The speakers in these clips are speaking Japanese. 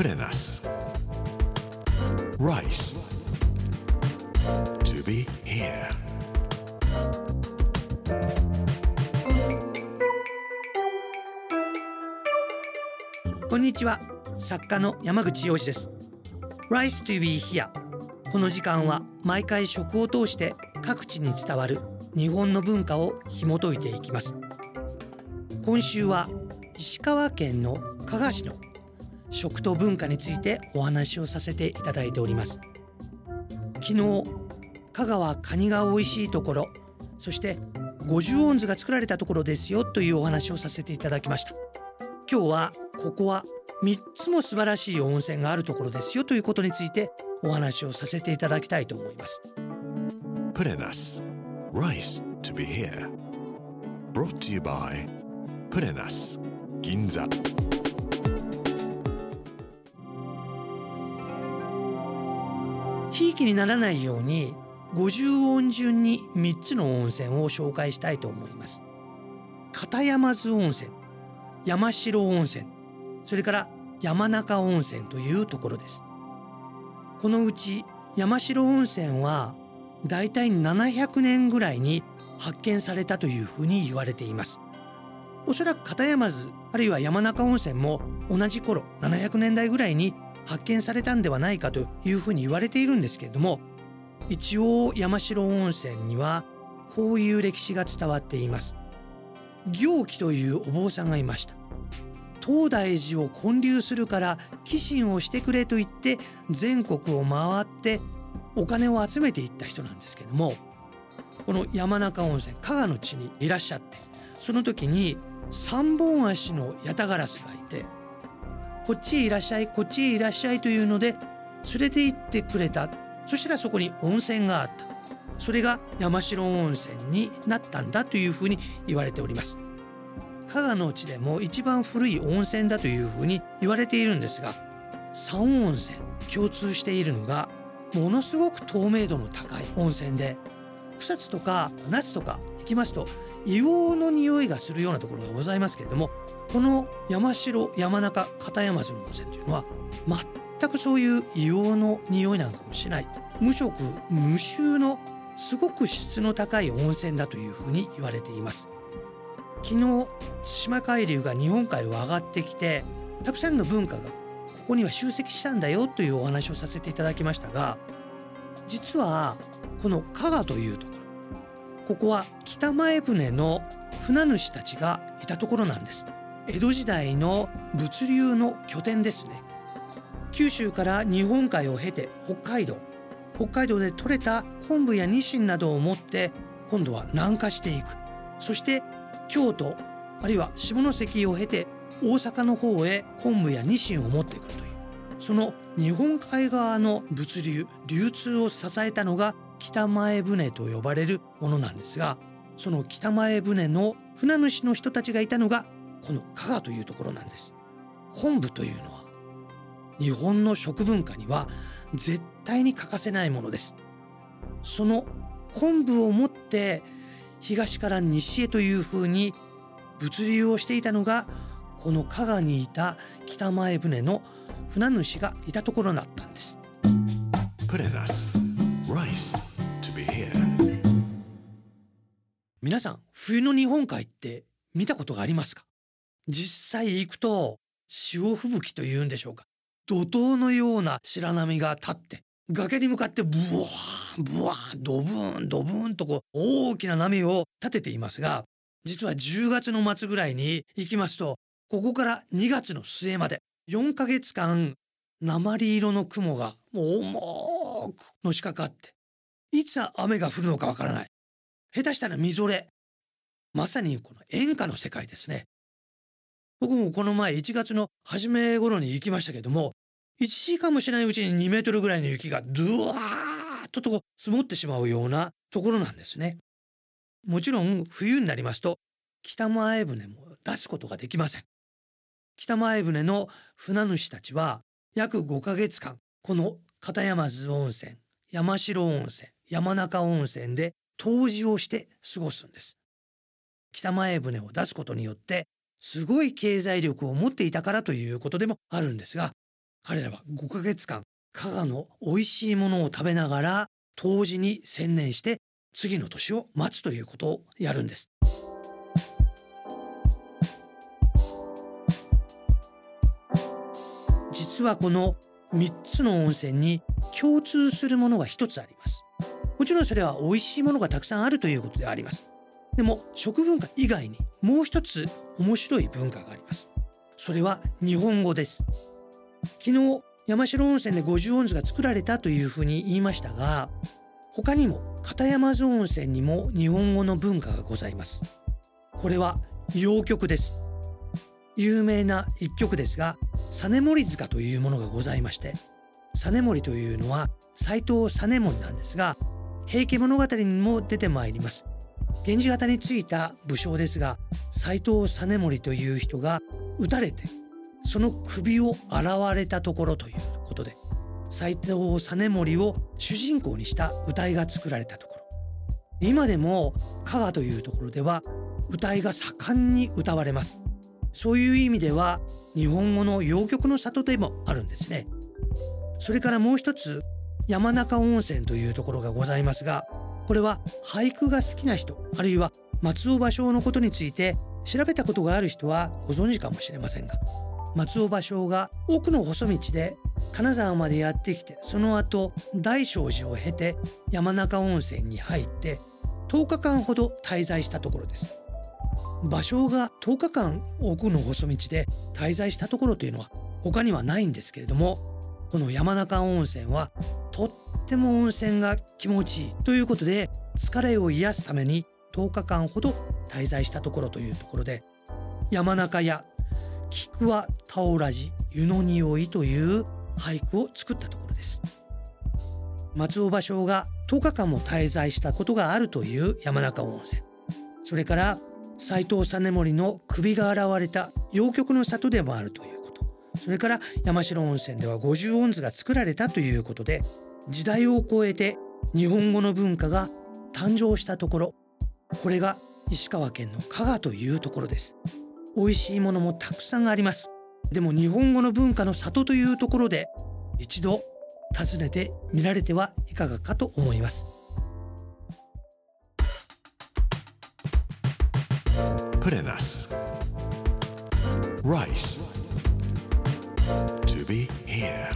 プレナス Rice To be here. こんにちは。作家の山口洋二です。Rice to be here この時間は毎回食を通して各地に伝わる日本の文化を紐解いていきます。今週は石川県の加賀市の食と文化についてお話をさせていただいております。昨日香川カニが美味しいところそして50音図が作られたところですよというお話をさせていただきました。今日はここは3つも素晴らしい温泉があるところですよということについてお話をさせていただきたいと思います。プレナス Rice to be here. Brought to you by プレナス銀座ひいきにならないように50音順に3つの温泉を紹介したいと思います。片山津温泉山城温泉それから山中温泉というところです。このうち山城温泉はだいたい700年ぐらいに発見されたというふうに言われています。おそらく片山津あるいは山中温泉も同じ頃700年代ぐらいに発見されたんではないかというふうに言われているんですけれども一応山城温泉にはこういう歴史が伝わっています。行基というお坊さんがいました。東大寺を建立するから寄進をしてくれと言って全国を回ってお金を集めていった人なんですけどもこの山中温泉加賀の地にいらっしゃってその時に三本足のヤタガラスがいてこっちへいらっしゃいこっちへいらっしゃいというので連れて行ってくれた。そしたらそこに温泉があった。それが山城温泉になったんだというふうに言われております。加賀の地でも一番古い温泉だというふうに言われているんですが三温泉共通しているのがものすごく透明度の高い温泉で草津とか夏とか行きますと硫黄の匂いがするようなところがございますけれどもこの山城山中片山津の温泉というのは全くそういう硫黄の匂いなんかもしない無色無臭のすごく質の高い温泉だというふうに言われています。昨日対馬海流が日本海を上がってきてたくさんの文化がここには集積したんだよというお話をさせていただきましたが実はこの加賀というところここは北前船の船主たちがいたところなんです。江戸時代の物流の拠点ですね。九州から日本海を経て北海道。北海道で採れた昆布やニシンなどを持って今度は南下していく。そして京都あるいは下関を経て大阪の方へ昆布やニシンを持ってくるという。その日本海側の物流流通を支えたのが北前船と呼ばれるものなんですがその北前船の船主の人たちがいたのがこの加賀というところなんです。昆布というのは日本の食文化には絶対に欠かせないものです。その昆布を持って東から西へというふうに物流をしていたのがこの加賀にいた北前船の船主がいたところだったんです。皆さん冬の日本海って見たことがありますか？実際行くと潮吹雪というんでしょうか。怒涛のような白波が立って崖に向かってブワーンブワーンドブーンドブーンとこう大きな波を立てていますが実は10月の末ぐらいに行きますとここから2月の末まで4ヶ月間鉛色の雲がもう重くのしかかっていつ雨が降るのかわからない。下手したらみぞれ。まさにこの演歌の世界ですね。僕もこの前1月の初め頃に行きましたけども1時間もしないうちに2メートルぐらいの雪がドゥワーッとと積もってしまうようなところなんですね。もちろん冬になりますと北前船も出すことができません。北前船の船主たちは約5ヶ月間この片山津温泉山城温泉山中温泉で湯治をして過ごすんです。北前船を出すことによってすごい経済力を持っていたからということでもあるんですが彼らは5ヶ月間加賀の美味しいものを食べながら冬至に専念して次の年を待つということをやるんです。実はこの3つの温泉に共通するものが一つあります。もちろんそれは美味しいものがたくさんあるということであります。でも食文化以外にもう一つ面白い文化があります。それは日本語です。昨日山城温泉で50音図が作られたというふうに言いましたが他にも片山津温泉にも日本語の文化がございます。これは洋曲です。有名な一曲ですが実森塚というものがございまして実森というのは斎藤実森なんですが平家物語にも出てまいります。源氏型についた武将ですが斎藤実森という人が撃たれてその首を洗われたところということで斎藤実盛を主人公にした歌いが作られたところ。今でも加賀というところでは歌いが盛んに歌われます。そういう意味では日本語の洋曲の里でもあるんですね。それからもう一つ山中温泉というところがございますがこれは俳句が好きな人あるいは松尾芭蕉のことについて調べたことがある人はご存知かもしれませんが松尾芭蕉が奥の細道で金沢までやってきてその後大聖寺を経て山中温泉に入って10日間ほど滞在したところです。芭蕉が10日間奥の細道で滞在したところというのは他にはないんですけれどもこの山中温泉はとっても温泉が気持ちいいということで疲れを癒すために10日間ほど滞在したところというところで山中や菊はタオラジ湯の匂いという俳句を作ったところです。松尾芭蕉が10日間も滞在したことがあるという山中温泉。それから斎藤実盛の首が現れた陽極の里でもあるということ。それから山城温泉では五十音図が作られたということで時代を超えて日本語の文化が誕生したところ。これが石川県の加賀というところです。美味しいものもたくさんあります。でも日本語の文化の里というところで一度訪ねてみられてはいかがかと思います。Prenas Rice. To be here.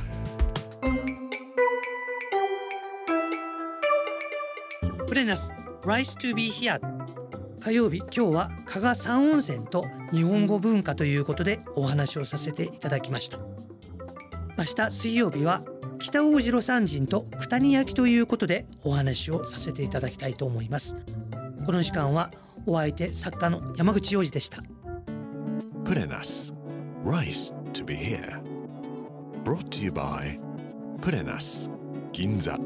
プレナス Rice to be here. 火曜日今日は加賀三温泉と日本語文化ということでお話をさせていただきました。明日水曜日は北大城山人と九谷焼ということでお話をさせていただきたいと思います。この時間はお相手作家の山口洋二でした Purenas Rice to be here Brought to you by プレナス銀座